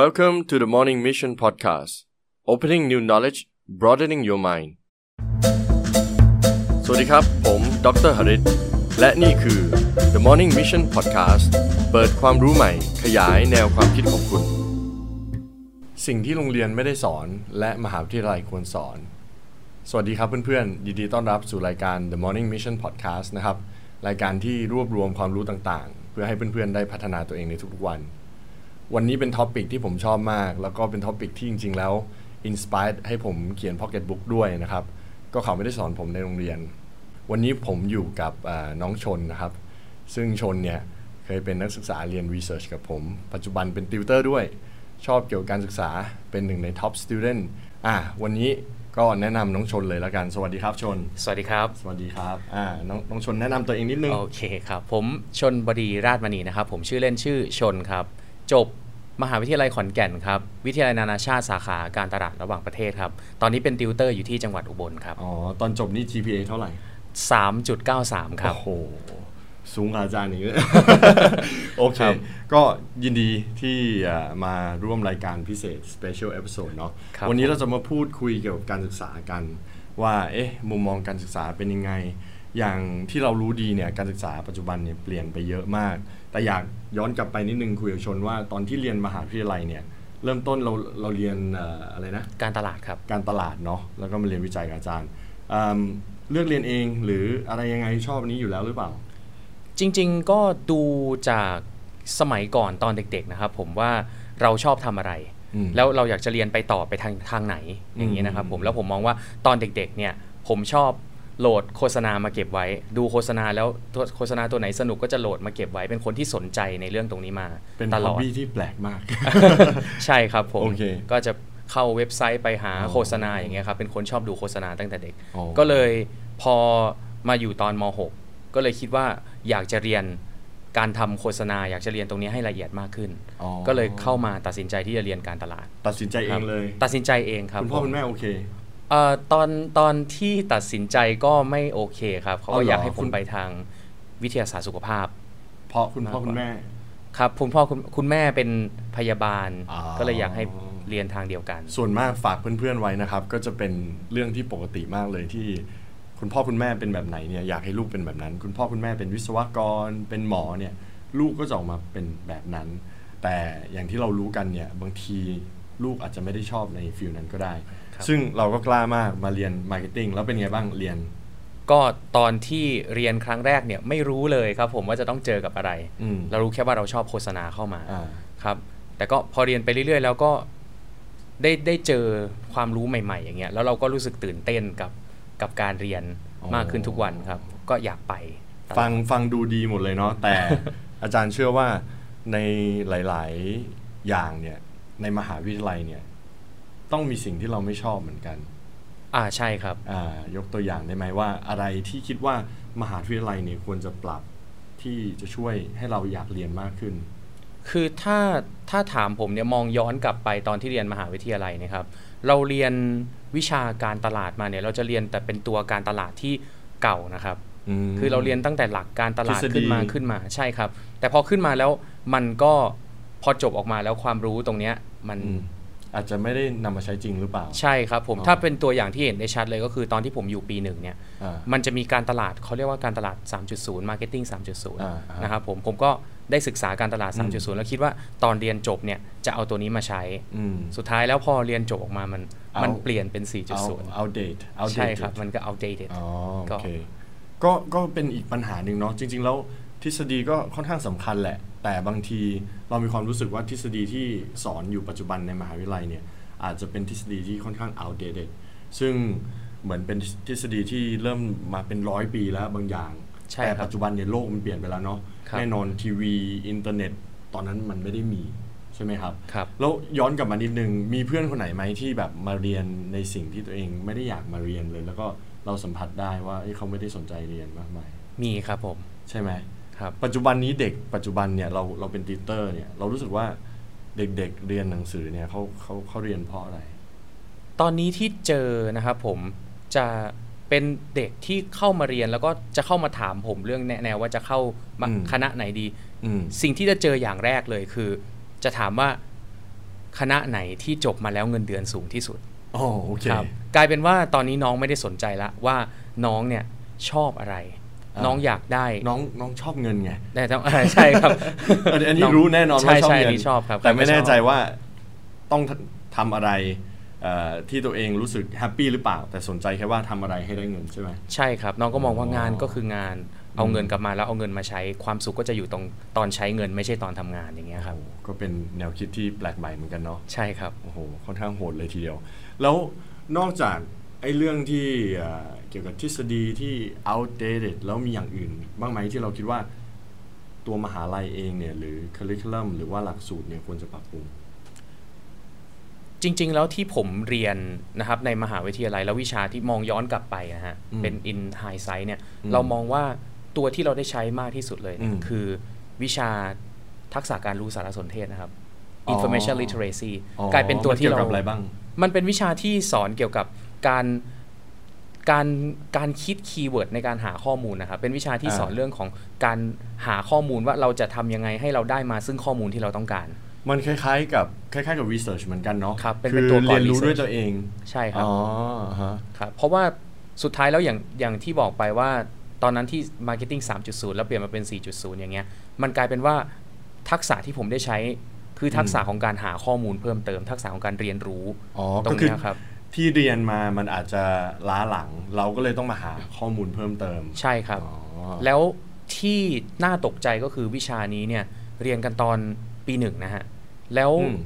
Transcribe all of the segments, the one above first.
Welcome to the Morning Mission Podcast Opening new knowledge broadening your mind สวัสดีครับ ผมดรหริตและนี่คือ The Morning Mission Podcast เปิดความรู้ใหม่ ขยายแนวความคิดของคุณ สิ่งที่โรงเรียนไม่ได้สอนและมหาวิทยาลัยควรสอน สวัสดีครับเพื่อนๆยินดีต้อนรับสู่รายการ The Morning Mission Podcast นะครับ รายการที่รวบรวมความรู้ต่างๆ เพื่อให้เพื่อนๆได้พัฒนาตัวเองในทุกๆวัน วันนี้เป็น topic ที่ผมชอบมาก แล้วก็เป็น topic ที่จริง ๆ แล้ว inspire ให้ผมเขียนพ็อกเก็ตบุ๊กด้วยนะครับ ก็เขาไม่ได้สอนผมในโรงเรียน วันนี้ผมอยู่กับอ่าน้องชนนะครับ ซึ่งชนเนี่ยเคยเป็นนักศึกษาเรียน research กับผม ปัจจุบันเป็นติวเตอร์ด้วย ชอบเกี่ยวกับการศึกษาเป็นหนึ่งใน top student อะวันนี้ก็แนะนำน้องชนเลยละกัน สวัสดีครับชน สวัสดีครับ สวัสดีครับอ่าน้องน้องชนแนะนำตัวเองนิดนึง โอเคครับ ผมชนบดีราชมณีนะครับ ผมชื่อเล่นชื่อชนครับ จบมหาวิทยาลัยขอนแก่นครับ วิทยาลัยนานาชาติสาขาการตลาดระหว่างประเทศครับ ตอนนี้เป็นติวเตอร์อยู่ที่จังหวัดอุบลครับ อ๋อ ตอนจบนี่ GPA เท่าไหร่ 3.93 ครับ โอ้โห สูงกว่าอาจารย์อีกโอเคครับก็ยินดีที่อ่ามาร่วมรายการพิเศษ Special Episode เนาะครับวันนี้เราจะมาพูดคุยเกี่ยวกับการศึกษากัน ว่าเอ๊ะมุมมองการศึกษาเป็นยังไง อย่างที่เรารู้ดีเนี่ยการศึกษาปัจจุบันเนี่ยเปลี่ยนไปเยอะมาก แต่อยากย้อนกลับไปนิดนึงคุยกับชนว่าตอนที่เรียนมหาวิทยาลัยเนี่ยเริ่มต้นเราเราเรียนเอ่ออะไรนะการตลาดครับการตลาดเนาะแล้วก็มาเรียนวิจัยกับอาจารย์อืมเลือกเรียนเองหรืออะไรยังไงชอบอันนี้อยู่แล้วหรือเปล่า จริง ๆ ก็ดูจากสมัยก่อนตอนเด็ก ๆ นะครับ ผมว่าเราชอบทำอะไรอืมแล้วเราอยากจะเรียนไปต่อไปทางทางไหนอย่างนี้นะครับผมแล้วผมมองว่าตอนเด็ก ๆ เนี่ยผมชอบ โหลดโฆษณามาเก็บไว้ ดูโฆษณาแล้วตัวโฆษณาตัวไหนสนุกก็จะโหลดมาเก็บไว้ เป็นคนที่สนใจในเรื่องตรงนี้มาเป็นตฮลอบอดบี้ที่แปลกมาก ใช่ครับผมโอเคก็จะเข้าเว็บไซต์ไปหาอ๋อโฆษณาอย่างเงี้ยครับเป็นคนชอบดูโฆษณาตั้งแต่เด็กอ๋อก็เลยพอมาอยู่ตอนม .6 ก็เลยคิดว่าอยากจะเรียนการทำโฆษณาอยากจะเรียนตรงนี้ให้ละเอียดมากขึ้นอ๋อก็เลยเข้ามาตัดสินใจที่จะเรียนการตลาด ตัดสินใจเองเลย ตัดสินใจเองครับคุณพ่อผมคุณแม่โอเค เอ่อตอนตอนที่ตัดสินใจก็ไม่โอเคครับเขาอ๋อก็เหรออยากให้ผคุมณไปทางวิทยาศาสตร์สุขภาพ เพราะคุณพ่อคุณแม่ ครับคุณพ่อคุณคุณแม่เป็นพยาบาลอ๋อ ก็เลยอยากให้เรียนทางเดียวกัน ส่วนมากฝากเพื่อนๆไว้นะครับ ก็จะเป็นเรื่องที่ปกติมากเลยที่คุณพ่อคุณแม่เป็นแบบไหนเนี่ยอยากให้ลูกเป็นแบบนั้น คุณพ่อคุณแม่เป็นวิศวกร เป็นหมอเนี่ยลูกก็จะออกมาเป็นแบบนั้น แต่อย่างที่เรารู้กันเนี่ยบางทีลูกอาจจะไม่ได้ชอบใน field นั้นก็ได้ครับ ซึ่งเราก็กล้ามากมาเรียน marketing แล้วเป็นไงบ้างเรียน ก็ตอนที่เรียนครั้งแรกเนี่ยไม่รู้เลยครับผมว่าจะต้องเจอกับอะไรอืมเรารู้แค่ว่าเราชอบโฆษณาเข้ามาอ่าครับ แต่ก็พอเรียนไปเรื่อยๆ แล้วก็ได้ได้เจอความรู้ใหม่ ๆ อย่างเงี้ยแล้วเราก็รู้สึกตื่นเต้นกับกับการเรียนอ๋อมากขึ้นทุกวันครับ ก็อยากไปตลอดฟังฟังดูดีหมดเลยเนาะแต่อาจารย์เชื่อว่าในหลาย ๆ อย่างเนี่ยในมหาวิทยาลัยเนี่ย ต้องมีสิ่งที่เราไม่ชอบเหมือนกัน อ่าใช่ครับอ่ายกตัวอย่างได้ไหมว่า อะไรที่คิดว่ามหาวิทยาลัยเนี่ยควรจะปรับที่จะช่วยให้เราอยากเรียนมากขึ้น คือถ้าถ้าถามผมเนี่ยมองย้อนกลับไปตอนที่เรียนมหาวิทยาลัยเนะครับ เราเรียนวิชาการตลาดมาเนี่ยเราจะเรียนแต่เป็นตัวการตลาดที่เก่านะครับมคือเราเรียนตั้งแต่หลักการตลาดทฤษฎีขึ้นมาขึ้นมาใช่ครับ แต่พอขึ้นมาแล้วมันก็พอจบออกมาแล้วความรู้ตรงเนี้ยมัน อืมอาจจะไม่ได้นำมาใช้จริงหรือเปล่า ใช่ครับผมอ๋อถ้าเป็นตัวอย่างที่เห็นได้ชัดเลยก็คือตอนที่ผมอยู่ปีหนึ่งเนี่ยอ่ามันจะมีการตลาดเขาเรียกว่าการตลาด 3.0 Marketing อ่า3.0 นะครับผมผมก็ได้ศึกษาการตลาดอืม3.0 แล้วคิดว่าตอนเรียนจบเนี่ยจะเอาตัวนี้มาใช้อืมสุดท้ายแล้วพอเรียนจบออกมามันเอามันเปลี่ยนเป็นเอา4.0 outdate ใช่ครับ outdated มันก็ outdated อ๋อก็โอเคก็ก็เป็นอีกปัญหาหนึ่งเนาะจริง ๆ แล้วทฤษฎีก็ค่อนข้างสำคัญแหละ แต่บางทีเรามีความรู้สึกว่าทฤษฎีที่สอนอยู่ปัจจุบันในมหาวิทยาลัยเนี่ยอาจจะเป็นทฤษฎีที่ค่อนข้าง outdated ซึ่งเหมือนเป็นทฤษฎีที่เริ่มมาเป็นร้อยปีแล้วบางอย่างใช่แต่ครับปัจจุบันเนี่ยโลกมันเปลี่ยนไปแล้วเนาะครับแน่นอนทีวีอินเทอร์เน็ต ตอนนั้นมันไม่ได้มีใช่ไหมครับครับแล้วย้อนกลับมานิดนึง มีเพื่อนคนไหนไหมที่แบบมาเรียนในสิ่งที่ตัวเองไม่ได้อยากมาเรียนเลย แล้วก็เราสัมผัสได้ว่าเอ้ยเขาไม่ได้สนใจเรียนมากมายมีครับผม ใช่ไหม ครับปัจจุบันนี้เด็กปัจจุบันเนี่ยเราเราเป็นติวเตอร์เนี่ยเรารู้สึกว่าเด็กๆเรียนหนังสือเนี่ยเขาเขาเขาเรียนเพราะอะไร ตอนนี้ที่เจอนะครับผมจะเป็นเด็กที่เข้ามาเรียนแล้วก็จะเข้ามาถามผมเรื่องแนะแนวว่าจะเข้ามาอืมคณะไหนดีอืมสิ่งที่จะเจออย่างแรกเลยคือ จะถามว่าคณะไหนที่จบมาแล้วเงินเดือนสูงที่สุดอ๋อโอเคครับกลายเป็นว่าตอนนี้น้องไม่ได้สนใจละว่าน้องเนี่ยชอบอะไรอ่า น้องอยากได้น้องน้องชอบเงินไงแต่ต้องใช่ครับอันอันนี้รู้แน่นอนว่าใช่ชอบใช่เงิอันนนี้ชอบครับ แต่ไม่ครับแน่ใจชอบว่าต้องทำอะไรเอ่อที่ตัวเองรู้สึกแฮปปี้หรือเปล่า แต่สนใจแค่ว่าทำอะไรให้ได้เงินใช่ไหมใช่ครับ น้องก็มองว่าอ๋องานก็คืองานเอาเงินกลับมาแล้วเอาเงินมาใช้ความสุขก็จะอยู่ตรงตอนใช้เงินไม่ใช่ตอนทำงานอย่างเงี้ยครับโอ้ก็เป็นแนวคิดที่แปลกใหม่เหมือนกันเนาะใช่ครับโอ้โหค่อนข้างโหดเลยทีเดียว แล้วนอกจากไอ้เรื่องที่ เอ่อเกี่ยวกับทฤษฎีที่ outdated แล้วมีอย่างอื่น บ้างไหมที่เราคิดว่าตัวมหาลัยเองเนี่ยหรือ curriculum หรือว่าหลักสูตรเนี่ยควรจะปรับปรุง จริง ๆ แล้วที่ผมเรียนนะครับในมหาวิทยาลัยแล้ววิชาที่มองย้อนกลับไปนะฮะอืมเป็น in hindsight เนี่ยอืมเรามองว่าตัวที่เราได้ใช้มากที่สุดเลยเนี่ยอืมคือวิชาทักษะการรู้สารสนเทศนะครับอ๋อ information literacy อ๋อกลายเป็นตัวที่มันเกี่ยวเรากับอะไรบ้าง มันเป็นวิชาที่สอนเกี่ยวกับการ การการคิดคีย์เวิร์ดในการหาข้อมูลนะครับเป็นวิชาที่อ่าสอนเรื่องของการหาข้อมูลว่าเราจะทำยังไงให้เราได้มาซึ่งข้อมูลที่เราต้องการ มันคล้ายๆ กับคล้ายๆกับ research เหมือนกันเนาะครับเป็นคืเป็นอตัวก่อนเรียนรู้ research ด้วยตัวเองใช่ครับอ๋อฮะครับเพราะว่าสุดท้ายแล้วอย่างอย่างที่บอกไปว่าตอนนั้นที่ Marketing 3.0 แล้วเปลี่ยนมาเป็น 4.0 อย่างเงี้ยมันกลายเป็นว่าทักษะที่ผมได้ใช้คือทักษะของการหาข้อมูลเพิ่มเติม ทักษะของการเรียนรู้อ๋อตรก็งคือเนี้ยครับ ที่เรียนมามันอาจจะล้าหลัง เราก็เลยต้องมาหาข้อมูลเพิ่มเติม ใช่ครับอ๋อแล้วที่น่าตกใจก็คือวิชานี้เนี่ยเรียนกันตอนปีหนึ่งนะฮะ แล้วอืม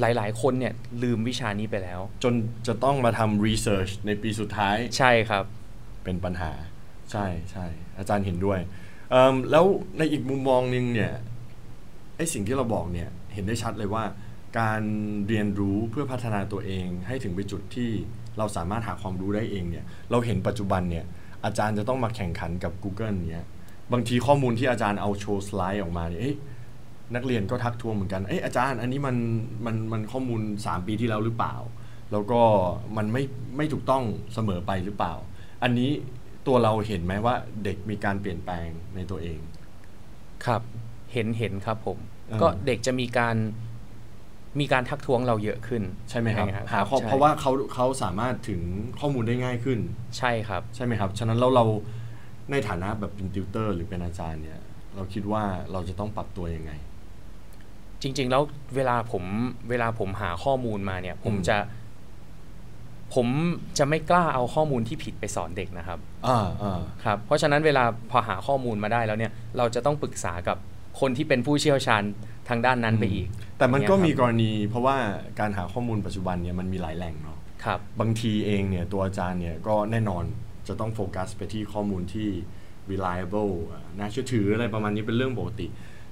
หลาย ๆ คนเนี่ยลืมวิชานี้ไปแล้ว จนจะต้องมาทำ research ในปีสุดท้าย ใช่ครับ เป็นปัญหา ใช่ใช่อาจารย์เห็นด้วยเอิ่มแล้วในอีกมุมมองหนึงเนี่ยไอสิ่งที่เราบอกเนี่ยเห็นได้ชัดเลยว่า การเรียนรู้เพื่อพัฒนาตัวเอง ให้ถึงไปจุดที่เราสามารถหาความรู้ได้เองเนี่ยเราเห็นปัจจุบันเนี่ยอาจารย์จะต้องมาแข่งขันกับ Google เนี่ยบางทีข้อมูลที่อาจารย์เอาโชว์สไลด์ออกมาเนี่ยเอ๊ะนักเรียนก็ทักท้วงเหมือนกันเอ๊ะอาจารย์ อันนี้มันมันมันข้อมูล 3 ปีที่แล้วหรือเปล่า แล้วก็มันไม่ไม่ถูกต้องเสมอไปหรือเปล่า อันนี้ตัวเราเห็นไหมว่าเด็กมีการเปลี่ยนแปลงในตัวเอง ครับเห็นเห็นครับผมเออก็เด็กจะมีการ มีการทักท้วงเราเยอะขึ้นใช่ไหมครับนะหาข้อใช่เพราะว่าเขาเขาสามารถถึงข้อมูลได้ง่ายขึ้น ใช่ครับใช่ไหมครับ ฉะนั้นเราเราในฐานะแบบเป็นติวเตอร์หรือเป็นอาจารย์เนี่ย เราคิดว่าเราจะต้องปรับตัวยังไง จริง ๆ แล้วเวลาผมเวลาผมหาข้อมูลมาเนี่ย ผมอืมจะ ผมจะไม่กล้าเอาข้อมูลที่ผิดไปสอนเด็กนะครับอ่าอ่าครับ เพราะฉะนั้นเวลาพอหาข้อมูลมาได้แล้วเนี่ย เราจะต้องปรึกษากับคนที่เป็นผู้เชี่ยวชาญทางด้านนั้นไปอีก แต่มันก็อย่างมีเงี้ยกรณีเพราะว่าการหาข้อมูลปัจจุบันเนี่ยมันมีหลายแหล่งเนาะครับบางทีเองเนี่ยตัวอาจารย์เนี่ยก็แน่นอนจะต้องโฟกัสไปที่ข้อมูลที่ reliable อะน่าเชื่อถืออะไรประมาณนี้เป็นเรื่องปกติ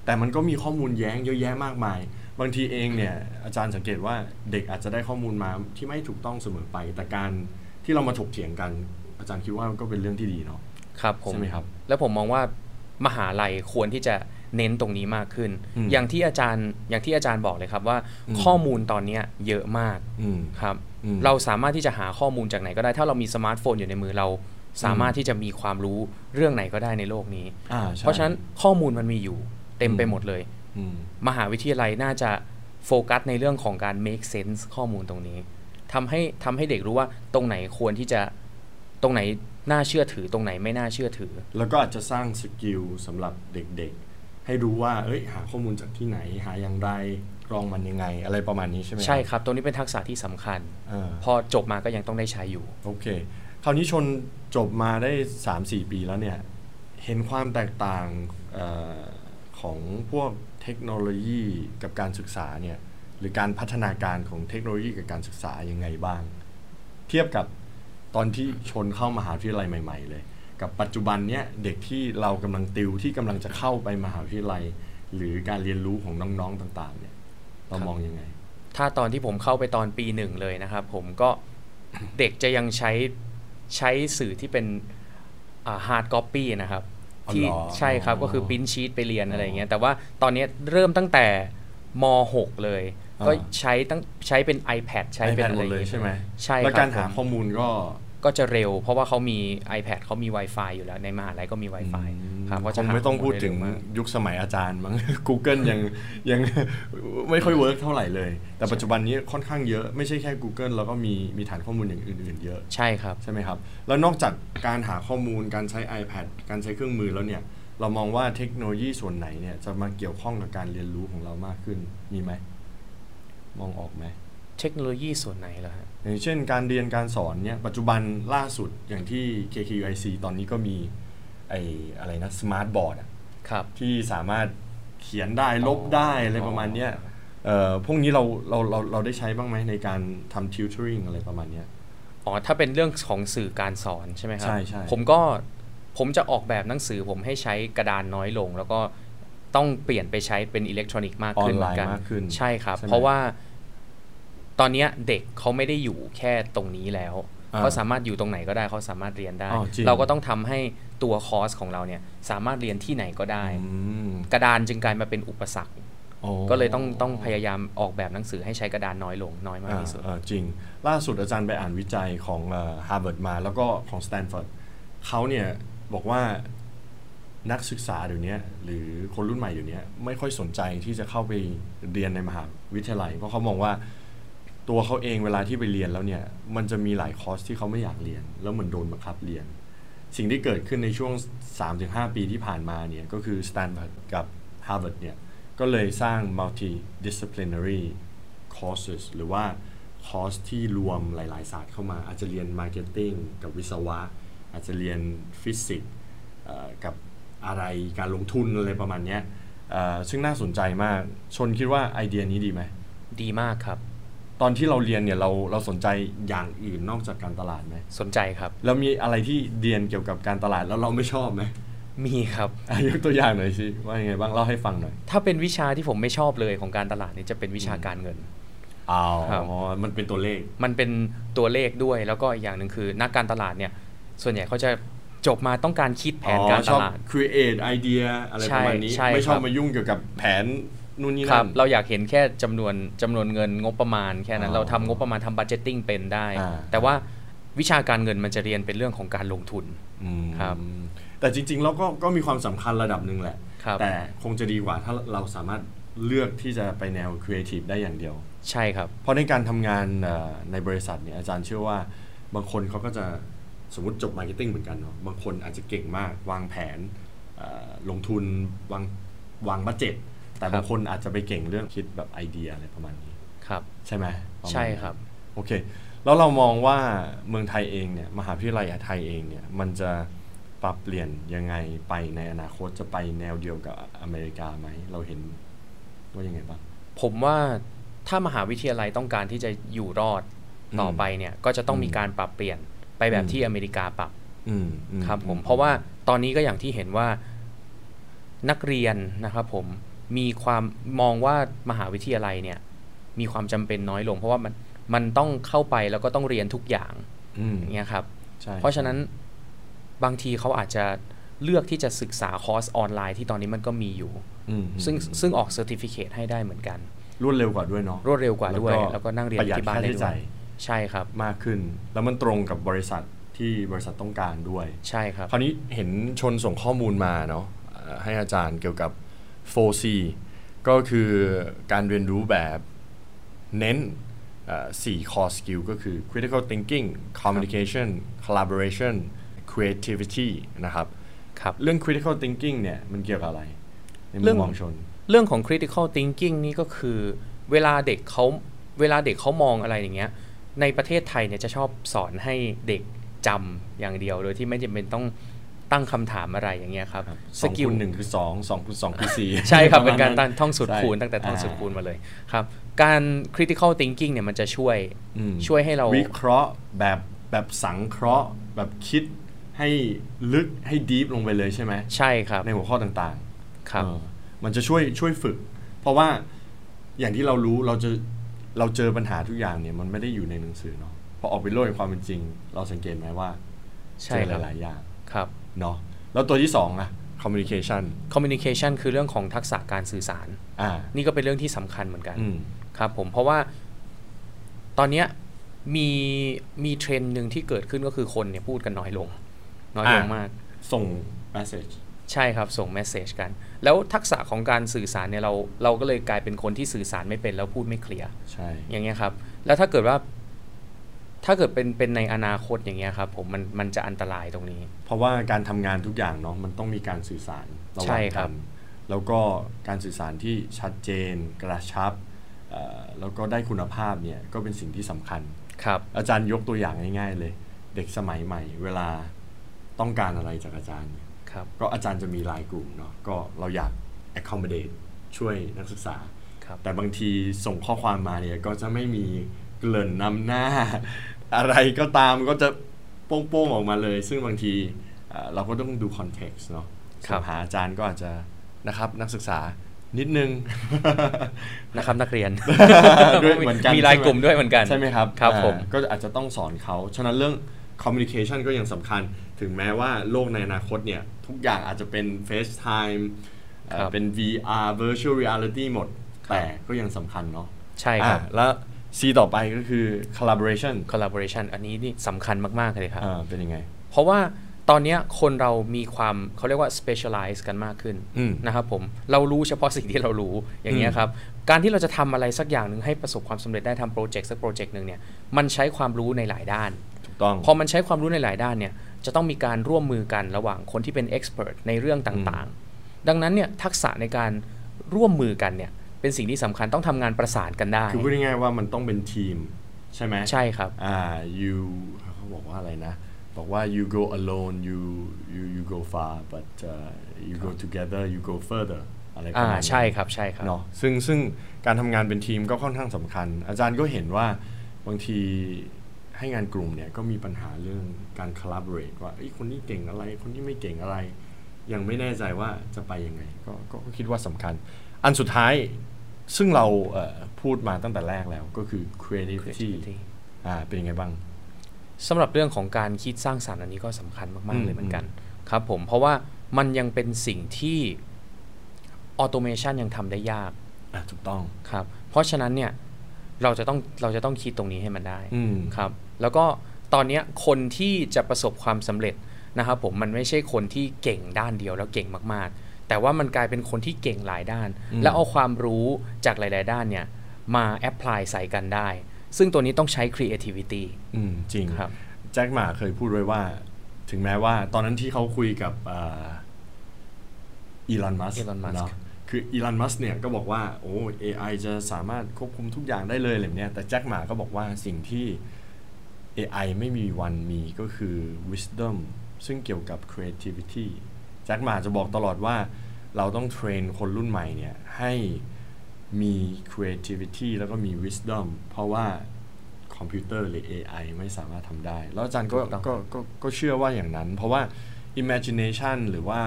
แต่มันก็มีข้อมูลแย้งเยอะแยะมากมาย บางทีเองเนี่ยอาจารย์สังเกตว่าเด็กอาจจะได้ข้อมูลมาที่ไม่ถูกต้องเสมอไป แต่การที่เรามาถกเถียงกัน อาจารย์คิดว่าก็เป็นเรื่องที่ดีเนาะครับผมใช่ไหมครับ แล้วผมมองว่ามหาลัยควรที่จะ เน้นตรงนี้มากขึ้นอืมอย่างที่อาจารย์อย่างที่อาจารย์บอกเลยครับว่าอืมข้อมูลตอนเนี้ยเยอะมากอืมครับอืมเราสามารถที่จะหาข้อมูลจากไหนก็ได้ ถ้าเรามีสมาร์ทโฟนอยู่ในมือเราสามารถที่จะมีความรู้เรื่องไหนก็ได้ในโลกนี้อ่าใช่เพราะฉะนั้นข้อมูลมันมีอยู่เต็มไปหมดเลยอืมมหาวิทยาลัยน่าจะโฟกัสในเรื่องของการ make sense ข้อมูลตรงนี้ทำให้ทำให้เด็กรู้ว่าตรงไหนควรที่จะตรงไหนน่าเชื่อถือตรงไหนไม่น่าเชื่อถือ แล้วก็อาจจะสร้างสกิลสำหรับเด็กๆ ให้รู้ว่าเอ้ยหาข้อมูลจากที่ไหนหาอย่างไรกรองมันยังไง อะไรประมาณนี้ใช่ไหมใช่ครับ ตรงนี้เป็นทักษะที่สำคัญเออพอจบมาก็ยังต้องได้ใช้อยู่ โอเค คราวนี้ชนจบมาได้ 3-4 ปีแล้วเนี่ย เห็นความแตกต่างเออของพวกเทคโนโลยีกับการศึกษาเนี่ยหรือการพัฒนาการของเทคโนโลยีกับการศึกษายังไงบ้าง เทียบกับตอนที่ชนเข้ามหาวิทยาลัยใหม่ ๆ เลย กับปัจจุบันเนี่ยเด็กที่เรากำลังติวที่กำลังจะเข้าไปมหาวิทยาลัย หรือการเรียนรู้ของน้องๆต่างๆเนี่ยเรามองยังไง ถ้าตอนที่ผมเข้าไปตอนปีหนึ่งเลยนะครับผมก็เด็กจะยังใช้ใช้สื่อที่เป็น hard copy นะครับอ๋อที่เหรอใช่ครับอ๋อก็คือ print sheet ไปเรียนอะไรอย่างเงี้ยแต่ว่าตอนนี้เริ่มตั้งแต่ม .6 เลยอ่าก็ใช้ตั้งใช้เป็น iPad ใช้เป็น iPad อะไรหมดเลยอางงี้ใช่ไหมใช่แล้วครับการหาผมข้อมูลก็ ก็จะเร็ว เพราะว่าเขามี iPad เขามี Wi-Fi อยู่แล้วในมหาลัยก็มี Wi-Fi อืมครับครับเพราะคจะงหาไม่ต้องพูดถึงข้อมูลได้เร็วมากยุคสมัยอาจารย์มั้ง Google ยังยังไม่ค่อย work เท่าไหร่เลย แต่ปัจจุบันนี้ค่อนข้างเยอะไม่ใช่แค่ Google แล้วก็มีมีฐานข้อมูลอย่างอื่นๆ เยอะใช่ครับใช่ไหมครับ แล้วนอกจากการหาข้อมูลการใช้ iPad การใช้เครื่องมือแล้วเนี่ยเรามองว่าเทคโนโลยีส่วนไหนเนี่ยจะมาเกี่ยวข้องกับการเรียนรู้ของเรามากขึ้นมีไหมมองออกไหม เทคโนโลยีส่วนไหนล่ะฮะอย่างเช่นการเรียนการสอนเนี่ยปัจจุบันล่าสุดอย่างที่ KQIC ตอนนี้ก็มีไออะไรนะ smart board ครับที่สามารถเขียนได้ลบได้อ๋อออะไรประมาณเนี้ยเอ่อพวกนี้เราเราเราเราได้ใช้บ้างไหมในการทำ tutoring อะไรประมาณเนี้ยอ๋อถ้าเป็นเรื่องของสื่อการสอนใช่ไหมครับใช่ใช่ผมก็ผมจะออกแบบหนังสือผมให้ใช้กระดานน้อยลง แล้วก็ต้องเปลี่ยนไปใช้เป็นอิเล็กทรอนิกส์มากขึ้น ออนไลน์เหไลมือนกันมากขึ้นใช่ครับใช่ไหมเพราะว่า ตอนเนี้ยเด็กเขาไม่ได้อยู่แค่ตรงนี้แล้วอ่าเขาสามารถอยู่ตรงไหนก็ได้เขาสามารถเรียนได้อ๋อจริงเราก็ต้องทำให้ตัวคอร์สของเราเนี่ยสามารถเรียนที่ไหนก็ได้อืมกระดานจึงกลายมาเป็นอุปสรรคอ๋อก็เลยต้องต้องพยายามออกแบบหนังสือให้ใช้กระดานน้อยลงน้อยมากอ่าที่สุดอ่าจริง ล่าสุดอาจารย์ไปอ่านวิจัยของฮาร์วาร์ดมา แล้วก็ของสแตนฟอร์ดเขาเนี่ยบอกว่านักศึกษาเดี๋ยวนี้หรือคนรุ่นใหม่เดี๋ยวนี้ไม่ค่อยสนใจที่จะเข้าไปเรียนในมหาวิทยาลัย เพราะเขามองว่า ตัวเขาเองเวลาที่ไปเรียนแล้วเนี่ย มันจะมีหลายคอร์สที่เขาไม่อยากเรียน แล้วเหมือนโดนบังคับเรียน สิ่งที่เกิดขึ้นในช่วง 3-5 ปีที่ผ่านมาเนี่ยก็คือสแตนฟอร์ดกับ Harvard เนี่ยก็เลยสร้าง multidisciplinary courses หรือว่าคอร์สที่รวมหลาย ๆ ศาสตร์เข้ามา อาจจะเรียน marketing กับวิศวะ อาจจะเรียนฟิสิกส์กับอะไรการลงทุนอะไรประมาณนี้ซึ่งน่าสนใจมากชนคิดว่าไอเดียนี้ดีไหม ดีมากครับ ตอนที่เราเรียนเนี่ยเราเราสนใจอย่างอื่นนอกจากการตลาดไหมสนใจครับ แล้วมีอะไรที่เรียนเกี่ยวกับการตลาดแล้วเราไม่ชอบไหมมีครับอะยกตัวอย่างหน่อยสิว่ายังไงบ้างเล่าให้ฟังหน่อย ถ้าเป็นวิชาที่ผมไม่ชอบเลยของการตลาดเนี่ยจะเป็นวิชาการเงินอ๋อครับมันเป็นตัวเลข มันเป็นตัวเลขด้วยแล้วก็อีกอย่างหนึ่งคือนักการตลาดเนี่ยส่วนใหญ่เขาจะจบมาต้องการคิดแผนการอ๋อตชอบลาด create idea อะไรประมาณนี้ใช่ไม่ชอบครับมายุ่งเกี่ยวกับแผน นู่นนี่ครันั่บนเราอยากเห็นแค่จำนวนจำนวนเงินงบประมาณแค่นั้นอ๋อเราทำงบประมาณทำบั d เจตติ้งเป็นได้อ่าแต่ว่าวิชาการเงินมันจะเรียนเป็นเรื่องของการลงทุนอืมครับแต่จริงๆแล้วก็ก็มีความสำคัญระดับหนึ่งแหละครับแต่คงจะดีกว่าถ้าเราสามารถเลือกที่จะไปแนว creative ได้อย่างเดียว ใช่ครับ เพราะในการทำงานเอ่อในบริษัทเนี่ยอาจารย์เชื่อว่าบางคนเขาก็จะสมมติจบ marketing เหมือนกันเนาะบางคนอาจจะเก่งมาก วางแผนเอ่อลงทุนวางวาง budget แต่ครับบางคนอาจจะไปเก่งเรื่องคิดแบบไอเดียอะไรประมาณนี้ครับ ใช่ไหมประมาณใช่นี้ครับโอเค แล้วเรามองว่าเมืองไทยเองเนี่ยมหาวิทยาลัยไทยเองเนี่ยมันจะปรับเปลี่ยนยังไงไปในอนาคตจะไปแนวเดียวกับอเมริกาไหมเราเห็นว่ายังไงบ้างผมว่าถ้ามหาวิทยาลัยต้องการที่จะอยู่รอดต่อไปเนี่ยก็จะต้องมีการปรับเปลี่ยนไปแบบอืมที่อเมริกาปรับอืมอืครับผมอืเพราะว่าตอนนี้ก็อย่างที่เห็นว่านักเรียนนะครับผม มีความมองว่ามหาวิทยาลัยเนี่ย มีความจำเป็นน้อยลง เพราะว่ามันมันต้องเข้าไปแล้วก็ต้องเรียนทุกอย่างอืมอย่างเงี้ยครับใช่เพราะฉะนั้นบางทีเขาอาจจะเลือกที่จะศึกษาคอร์สออนไลน์ที่ตอนนี้มันก็มีอยู่อืมซึ่งซึ่งออก certificate ให้ได้เหมือนกัน รวดเร็วกว่าด้วยเนาะรวดเร็วกว่าด้วย แล้วก็นั่งเรียนที่บ้านได้ด้วยประหยัดค่าได้ใช้จ่ายใช่ครับมากขึ้น แล้วมันตรงกับบริษัทที่บริษัทต้องการด้วย ใช่ครับ คราวนี้เห็นชนส่งข้อมูลมาเนาะเอ่อให้อาจารย์เกี่ยวกับ 4C ก็คือการเรียนรู้แบบเน้นเอ่อสี่ core skill ก็คือ critical thinking communication collaboration creativity นะครับครับเรื่อง critical thinking เนี่ยมันเกี่ยวกับอะไร ในมุเรื่มองมองชน เรื่องของ critical thinking นี่ก็คือ เวลาเด็กเขาเวลาเด็กเขามองอะไรอย่างเงี้ยในประเทศไทยเนี่ยจะชอบสอนให้เด็กจำอย่างเดียว โดยที่ไม่จำเป็นต้อง ตั้งคำถามอะไรอย่างเงี้ยครับสองคูณหนึ่งคือสองสองคูณสองคือสี่ใช่ครับปะเป็นมณการตั้งท่องสูตรใช่คูณตั้งแต่ท่องาสูตรคูณมาเลยครับการ critical thinking เนี่ยมันจะช่วยอืมช่วยให้เราวิเคราะห์แบบแบบสังเคราะห์ แบบคิดให้ลึกให้ดีฟลงไปเลยใช่ไหมใช่ครับ ในหัวข้อต่างครับเออมันจะช่วยช่วยฝึก เพราะว่าอย่างที่เรารู้เราจะเราเจอปัญหาทุกอย่างเนี่ยมันไม่ได้อยู่ในหนังสือเนาะพอออกไปโลกแห่งความเป็นจริง เราสังเกตไหมว่าใช่เจอครับหลายๆอย่างครับ เนาะแล้วตัวที่สองอะ communication communication คือเรื่องของทักษะการสื่อสาร อ่า นี่ก็เป็นเรื่องที่สำคัญเหมือนกัน อืม ครับผมเพราะว่าตอนเนี้ยมีมีเทรนด์หนึ่งที่เกิดขึ้นก็คือคนเนี่ยพูดกันน้อยลง น้อยลงอ่าม มาก ส่ง message ใช่ครับ ส่งเมสเซจกัน แล้วทักษะของการสื่อสารเนี่ยเราเราก็เลยกลายเป็นคนที่สื่อสารไม่เป็นแล้วพูดไม่เคลียร์ ใช่ อย่างเงี้ยครับ แล้วถ้าเกิดว่า ถ้าเกิดเป็นเป็นในอนาคตอย่างเงี้ยครับผมมันมันจะอันตรายตรงนี้ เพราะว่าการทำงานทุกอย่างเนาะมันต้องมีการสื่อสารระหใช่ว่างครักับ นแล้วก็การสื่อสารที่ชัดเจน กระชับเอ่อแล้วก็ได้คุณภาพเนี่ยก็เป็นสิ่งที่สำคัญ ครับ อาจารย์ยกตัวอย่างง่ายๆเลย เด็กสมัยใหม่ เวลาต้องการอะไรจากอาจารย์เนี่ยครับ ก็อาจารย์จะมีไลน์กลุ่มเนาะก็เราอยาก accommodate ช่วยนักศึกษา ครับ แต่บางทีส่งข้อความมาเนี่ยก็จะไม่มีเกริ่นนำหน้า อะไรก็ตามก็จะโป้งๆออกมาเลย ซึ่งบางทีเอ่อเราก็ต้องดู context เนาะครับส่งหาอาจารย์ก็อาจจะนะครับนักศึกษานิดนึงนะครับนักเรียนด้วยเหมือนกันมีรายใช่ไหกลุ่มด้วยเหมือนกันใช่ไหมครับครับอ่าผมก็อาจจะต้องสอนเขาฉะนั้นเรื่อง communication ก็ยังสำคัญถึงแม้ว่าโลกในอนาคตเนี่ย ทุกอย่างอาจจะเป็น FaceTime เอ่อครับเป็น VR virtual reality หมด แต่ก็ยังสำคัญเนาะใช่ครับอะแล้ว C ต่อไปก็คือ collaboration collaboration อันนี้นี่สำคัญมาก ๆ เลยครับอ่าเป็นยังไง เพราะว่าตอนเนี้ยคนเรามีความเขาเรียกว่า specialize กันมากขึ้นอืมนะครับผมเรารู้เฉพาะสิ่งที่เรารู้อย่างเงี้ยครับ การที่เราจะทำอะไรสักอย่างหนึ่งให้ประสบความสำเร็จได้ทำโปรเจกต์สักโปรเจกต์หนึ่งเนี่ยมันใช้ความรู้ในหลายด้านถูกต้องพอมันใช้ความรู้ในหลายด้านเนี่ยจะต้องมีการร่วมมือกันระหว่างคนที่เป็น expert ในเรื่องต่างๆ ดังนั้นเนี่ยทักษะในการร่วมมือกันเนี่ย เป็นสิ่งที่สำคัญต้องทำงานประสานกันได้ คือพูดง่ายๆว่ามันต้องเป็นทีม ใช่ไหมใช่ครับอ่า you เขาบอกว่าอะไรนะ บอกว่า you go alone you you you go far but uh, you go together you go further อะไรประอ่ามาณนั้นใช่ครับใช่ครับเนาะซึ่งซึ่งการทำงานเป็นทีมก็ค่อนข้างสำคัญ อาจารย์ก็เห็นว่าบางทีให้งานกลุ่มเนี่ยก็มีปัญหาเรื่องการ collaborate ว่าเอ้ยคนนี้เก่งอะไร คนนี้ไม่เก่งอะไร ยังไม่แน่ใจว่าจะไปยังไง ก็ก็ก็คิดว่าสำคัญ อันสุดท้าย ซึ่งเราเอ่อพูดมาตั้งแต่แรกแล้วก็คือ creativity creativity อ่าเป็นยังไงบ้างสำหรับเรื่องของการคิดสร้างสรรค์อันนี้ก็สำคัญอืมากมๆเลยเหมือนกันครับผมเพราะว่ามันยังเป็นสิ่งที่ออโตเมชันยังทำได้ยากอะถูกต้องครับเพราะฉะนั้นเนี่ยเราจะต้องเราจะต้องคิดตรงนี้ให้มันได้อืมครับแล้วก็ตอนเนี้ยคนที่จะประสบความสำเร็จนะครับผมมันไม่ใช่คนที่เก่งด้านเดียวแล้วเก่งมากๆ แต่ว่ามันกลายเป็นคนที่เก่งหลายด้านอืมแล้วเอาความรู้จากหลาย ๆ ด้านเนี่ยมาแอพพลายใส่กันได้ ซึ่งตัวนี้ต้องใช้ creativity อืมจริงครับแจ็คหมาเคยพูดไว้ว่า ถึงแม้ว่าตอนนั้นที่เขาคุยกับอีลอนมัส Elon Musk เนาะคืออีลอนมัสเนี่ยก็บอกว่าโอ้ AI จะสามารถควบคุมทุกอย่างได้เลยอะไรแบบเนี้ยแต่แจ็คหมาก็บอกว่าสิ่งที่ AI ไม่มีวันมีก็คือ wisdom ซึ่งเกี่ยวกับ creativity แจ็คหมาจะบอกตลอดว่าเราต้องเทรนคนรุ่นใหม่เนี่ยให้มี creativity แล้วก็มี wisdom เพราะว่าคอมพิวเตอร์หรือ AI ไม่สามารถทำได้ แล้วอาจารย์ก็ถูกต้องก็ก็ก็เชื่อว่าอย่างนั้น เพราะว่า imagination หรือว่า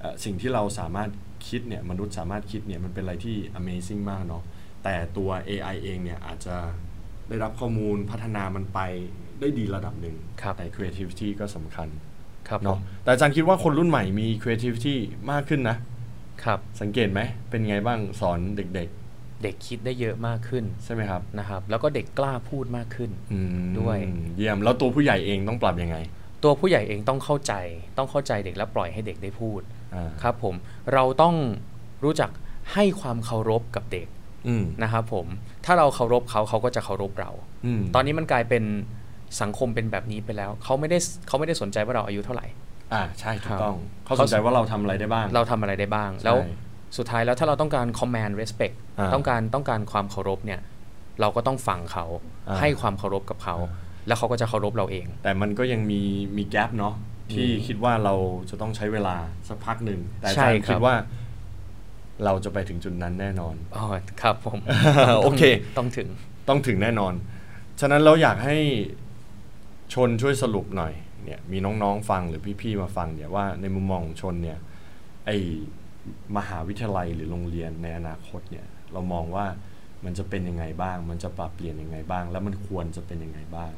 เอ่อสิ่งที่เราสามารถคิดเนี่ยมนุษย์สามารถคิดเนี่ยมันเป็นอะไรที่ amazing มากเนาะแต่ตัว AI เองเนี่ยอาจจะได้รับข้อมูลพัฒนามันไปได้ดีระดับหนึ่งครับแต่ creativity ก็สำคัญ ครับผเนาะมแต่อาจารย์คิดว่าคนรุ่นใหม่มี creativity มากขึ้นนะครับสังเกตไหมเป็นไงบ้างสอนเด็กเด็กคิดได้เยอะมากขึ้นๆใช่ไหมครับนะครับ แล้วก็เด็กกล้าพูดมากขึ้นอืมด้วย เยี่ยมแล้วตัวผู้ใหญ่เองต้องปรับยังไง ตัวผู้ใหญ่เองต้องเข้าใจ ต้องเข้าใจเด็กและปล่อยให้เด็กได้พูดอ่าครับผมเราต้องรู้จักให้ความเคารพกับเด็กอืมนะครับผมถ้าเราเคารพเขาเขาก็จะเคารพเราอืมตอนนี้มันกลายเป็น สังคมเป็นแบบนี้ไปแล้วเขาไม่ได้เขาไม่ได้สนใจว่าเราอายุเท่าไหร่ อ่าใช่ถูกต้องครับเขาสนใจว่าเราทำอะไรได้บ้าง เราทำอะไรได้บ้างใช่แล้วสุดท้ายแล้วถ้าเราต้องการ command respect อ่าต้องการต้องการความเคารพเนี่ย เราก็ต้องฟังเขาอ่าให้ความเคารพกับเขาอ่าแล้วเขาก็จะเคารพเราเอง แต่มันก็ยังมีมีแกลบเนาะที่มีคิดว่าเราจะต้องใช้เวลาสักพักหนึ่งแต่อาใช่จารย์ครับคิดว่าเราจะไปถึงจุดนั้นแน่นอนอ๋อครับผม โอเค ต้องถึง ต้องถึงแน่นอน ฉะนั้นเราอยากให้ ชนช่วยสรุปหน่อยเนี่ยมีน้องๆฟังหรือพี่ๆมาฟังเนี่ยว่าในมุมมองของชนเนี่ยไอมหาวิทยาลัยหรือโรงเรียนในอนาคตเนี่ยเรามองว่ามันจะเป็นยังไงบ้าง มันจะปรับเปลี่ยนยังไงบ้าง แล้วมันควรจะเป็นยังไงบ้าง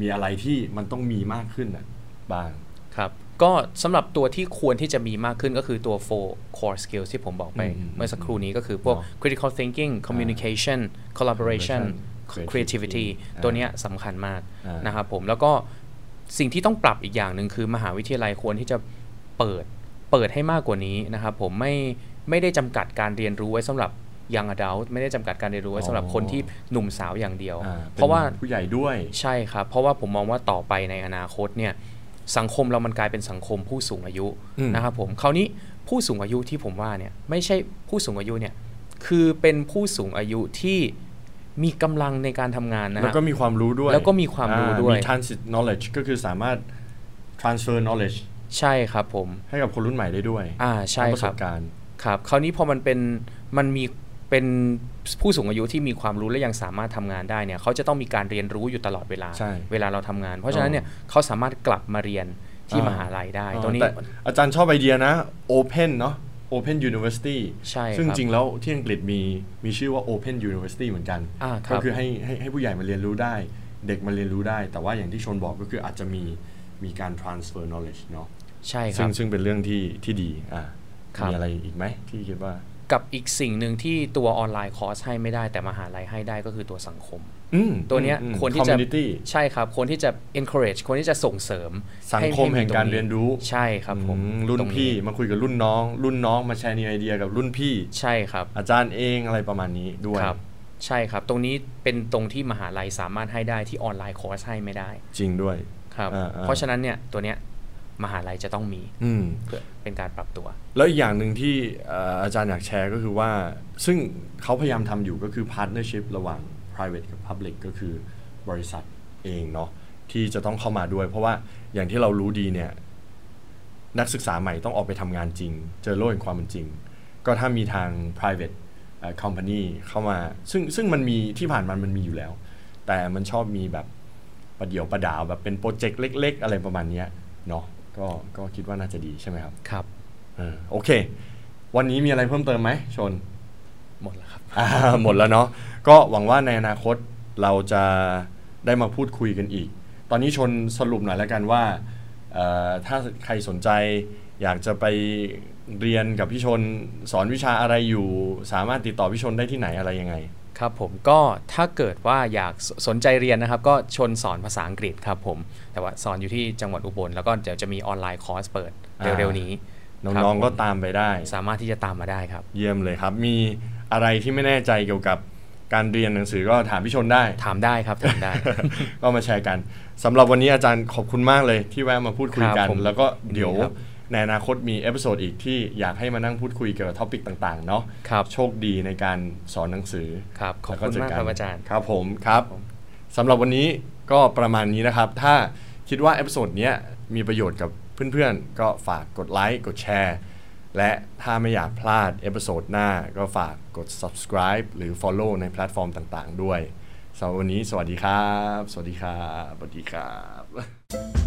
มีอะไรที่มันต้องมีมากขึ้นอะบ้างครับก็สำหรับตัวที่ควรที่จะมีมากขึ้นก็คือตัว four core skills ที่ผมบอกไปอืมเมื่อสักครู่นี้ก็คือพวกเนอะ critical thinking communication collaboration Collaboration creativity creativity ตัวเนี้ยสำคัญมากอ่านนะครับผมแล้วก็สิ่งที่ต้องปรับอีกอย่างหนึ่งคือมหาวิทยาลัยควรที่จะเปิดเปิดให้มากกว่านี้นะครับผมไม่ไม่ได้จำกัดการเรียนรู้ไว้สำหรับยังอดัลไม่ได้จำกัดการเรียนรู้ไว้สำหรับคนที่หนุ่มสาวอย่างเดียวอ่เพราะว่าป็นผู้ใหญ่ด้วยใช่ครับ เพราะว่าผมมองว่าต่อไปในอนาคตเนี่ยสังคมเรามันกลายเป็นสังคมผู้สูงอายุอืมนะครับผมคราวนี้ผู้สูงอายุที่ผมว่าเนี่ยไม่ใช่ผู้สูงอายุเนี่ยคือเป็นผู้สูงอายุที่ มีกำลังในการทำงานนะแล้วฮะก็มีความรู้ด้วย แล้วก็มีความรู้อ่ด้วย มี transit knowledge ก็คือสามารถ transfer knowledge ใช่ครับผม ให้กับคนรุ่นใหม่ได้ด้วยอ่าใช่ทั้งประคสรับบการณ์ครับคราวนี้พอมันเป็นมันมีเป็นผู้สูงอายุที่มีความรู้และยังสามารถทำงานได้เนี่ยเขาจะต้องมีการเรียนรู้อยู่ตลอดเวลาใช่เวลาเราทำงาน เพราะฉะนั้นเนี่ยเขาสามารถกลับมาเรียนที่อ่ามมหาลัยได้อ๋อตรงนี้แต่อาจารย์ชอบไอเดียนะ open เนาะ open university ใช่ซึ่งครับจริงแล้วที่อังกฤษมีมีชื่อว่า open university เหมือนกันอ่าคก็รับคือให้ให้ให้ผู้ใหญ่มาเรียนรู้ได้ เด็กมาเรียนรู้ได้ แต่ว่าอย่างที่ชนบอกก็คืออาจจะมีมีการ transfer knowledge เนาะใช่ครับซึ่งซึ่งเป็นเรื่องที่ที่ดีอ่าครับมีอะไรอีกไหมที่คิดว่ากับอีกสิ่งหนึ่งที่ตัว online course ให้ไม่ได้แต่มหาลัยให้ได้ก็คือตัวสังคมอืม ตัวเนี้ยอืมควรที่จะ community ใช่ครับควรที่จะ encourage ควรที่จะส่งเสริมสังคมแห่งการเรียนรู้ใช่ครับผมอืมตรงรุ่นพี่มาคุยกับรุ่นน้อง รุ่นน้องมาแชร์ new idea กับรุ่นพี่ ใช่ครับ อาจารย์เองอะไรประมาณนี้ด้วยครับใช่ครับ ตรงนี้เป็นตรงที่มหาลัยสามารถให้ได้ที่ online course ให้ไม่ได้ จริงด้วยครับอ่าๆเพราะฉะนั้นเนี่ยตัวเนี้ยมหาลัยจะต้องมีอืมเพื่อเป็นการปรับตัว แล้วอีกอย่างหนึ่งที่เอ่ออาจารย์อยากแชร์ก็คือว่า ซึ่งเขาพยายามทำอยู่ก็คือ partnership ระหว่าง private กับ public ก็คือบริษัทเองเนาะที่จะต้องเข้ามาด้วย เพราะว่าอย่างที่เรารู้ดีเนี่ยนักศึกษาใหม่ต้องออกไปทำงานจริง เจอโลกแห่งความเป็นจริง ก็ถ้ามีทาง private เอ่อ company เข้ามา ซึ่งซึ่งมันมีที่ผ่านมามันมีอยู่แล้ว แต่มันชอบมีแบบประเดี๋ยวประดาวแบบเป็นโปรเจกต์เล็ก ๆ อะไรประมาณเนี้ยเนาะก็ก็คิดว่าน่าจะดีใช่ไหมครับ ครับเออโอเค วันนี้มีอะไรเพิ่มเติมไหมชน หมดแล้วครับอ่าหมดแล้วเนาะก็หวังว่าในอนาคตเราจะได้มาพูดคุยกันอีก ตอนนี้ชนสรุปหน่อยแล้วกันว่าเอ่อถ้าใครสนใจอยากจะไปเรียนกับพี่ชนสอนวิชาอะไรอยู่ สามารถติดต่อพี่ชนได้ที่ไหนอะไรยังไง ครับผมก็ถ้าเกิดว่าอยากสสนใจเรียนนะครับ ก็ชนสอนภาษาอังกฤษครับผมแต่ว่าสอนอยู่ที่จังหวัดอุบล แล้วก็เดี๋ยวจะมีออนไลน์คอร์สเปิดอ่าเร็วๆนี้ น้ครับองๆก็ผมตามไปได้ สามารถที่จะตามมาได้ครับ เยี่ยมเลยครับมีอะไรที่ไม่แน่ใจเกี่ยวกับการเรียนหนังสือก็ถามพี่ชนได้ ถามได้ครับถามได้ ก็มาแชร์กันสำหรับวันนี้อาจารย์ขอบคุณมากเลยที่แวะมาพูดคุยกันครับผมแล้วก็เดี๋ยวยินดีครับในอนาคตมี episode อีกที่อยากให้มานั่งพูดคุยเกี่ยวกับ topic ต่าง ๆ เนาะครับโชคดีในการสอนหนังสือครับขอบคุณมากครับอาจารย์ครับผมครับสำหรับวันนี้ก็ประมาณนี้นะครับ ถ้าคิดว่า episode เนี้ยมีประโยชน์กับเพื่อนๆ ก็ฝากกดไลค์กดแชร์ และถ้าไม่อยากพลาด episode หน้าก็ฝากกด subscribe หรือ follow ในแพลตฟอร์มต่างๆ ด้วยสำหรับวันนี้สวัสดีครับบ สวัสดีครับ สวัสดีครับ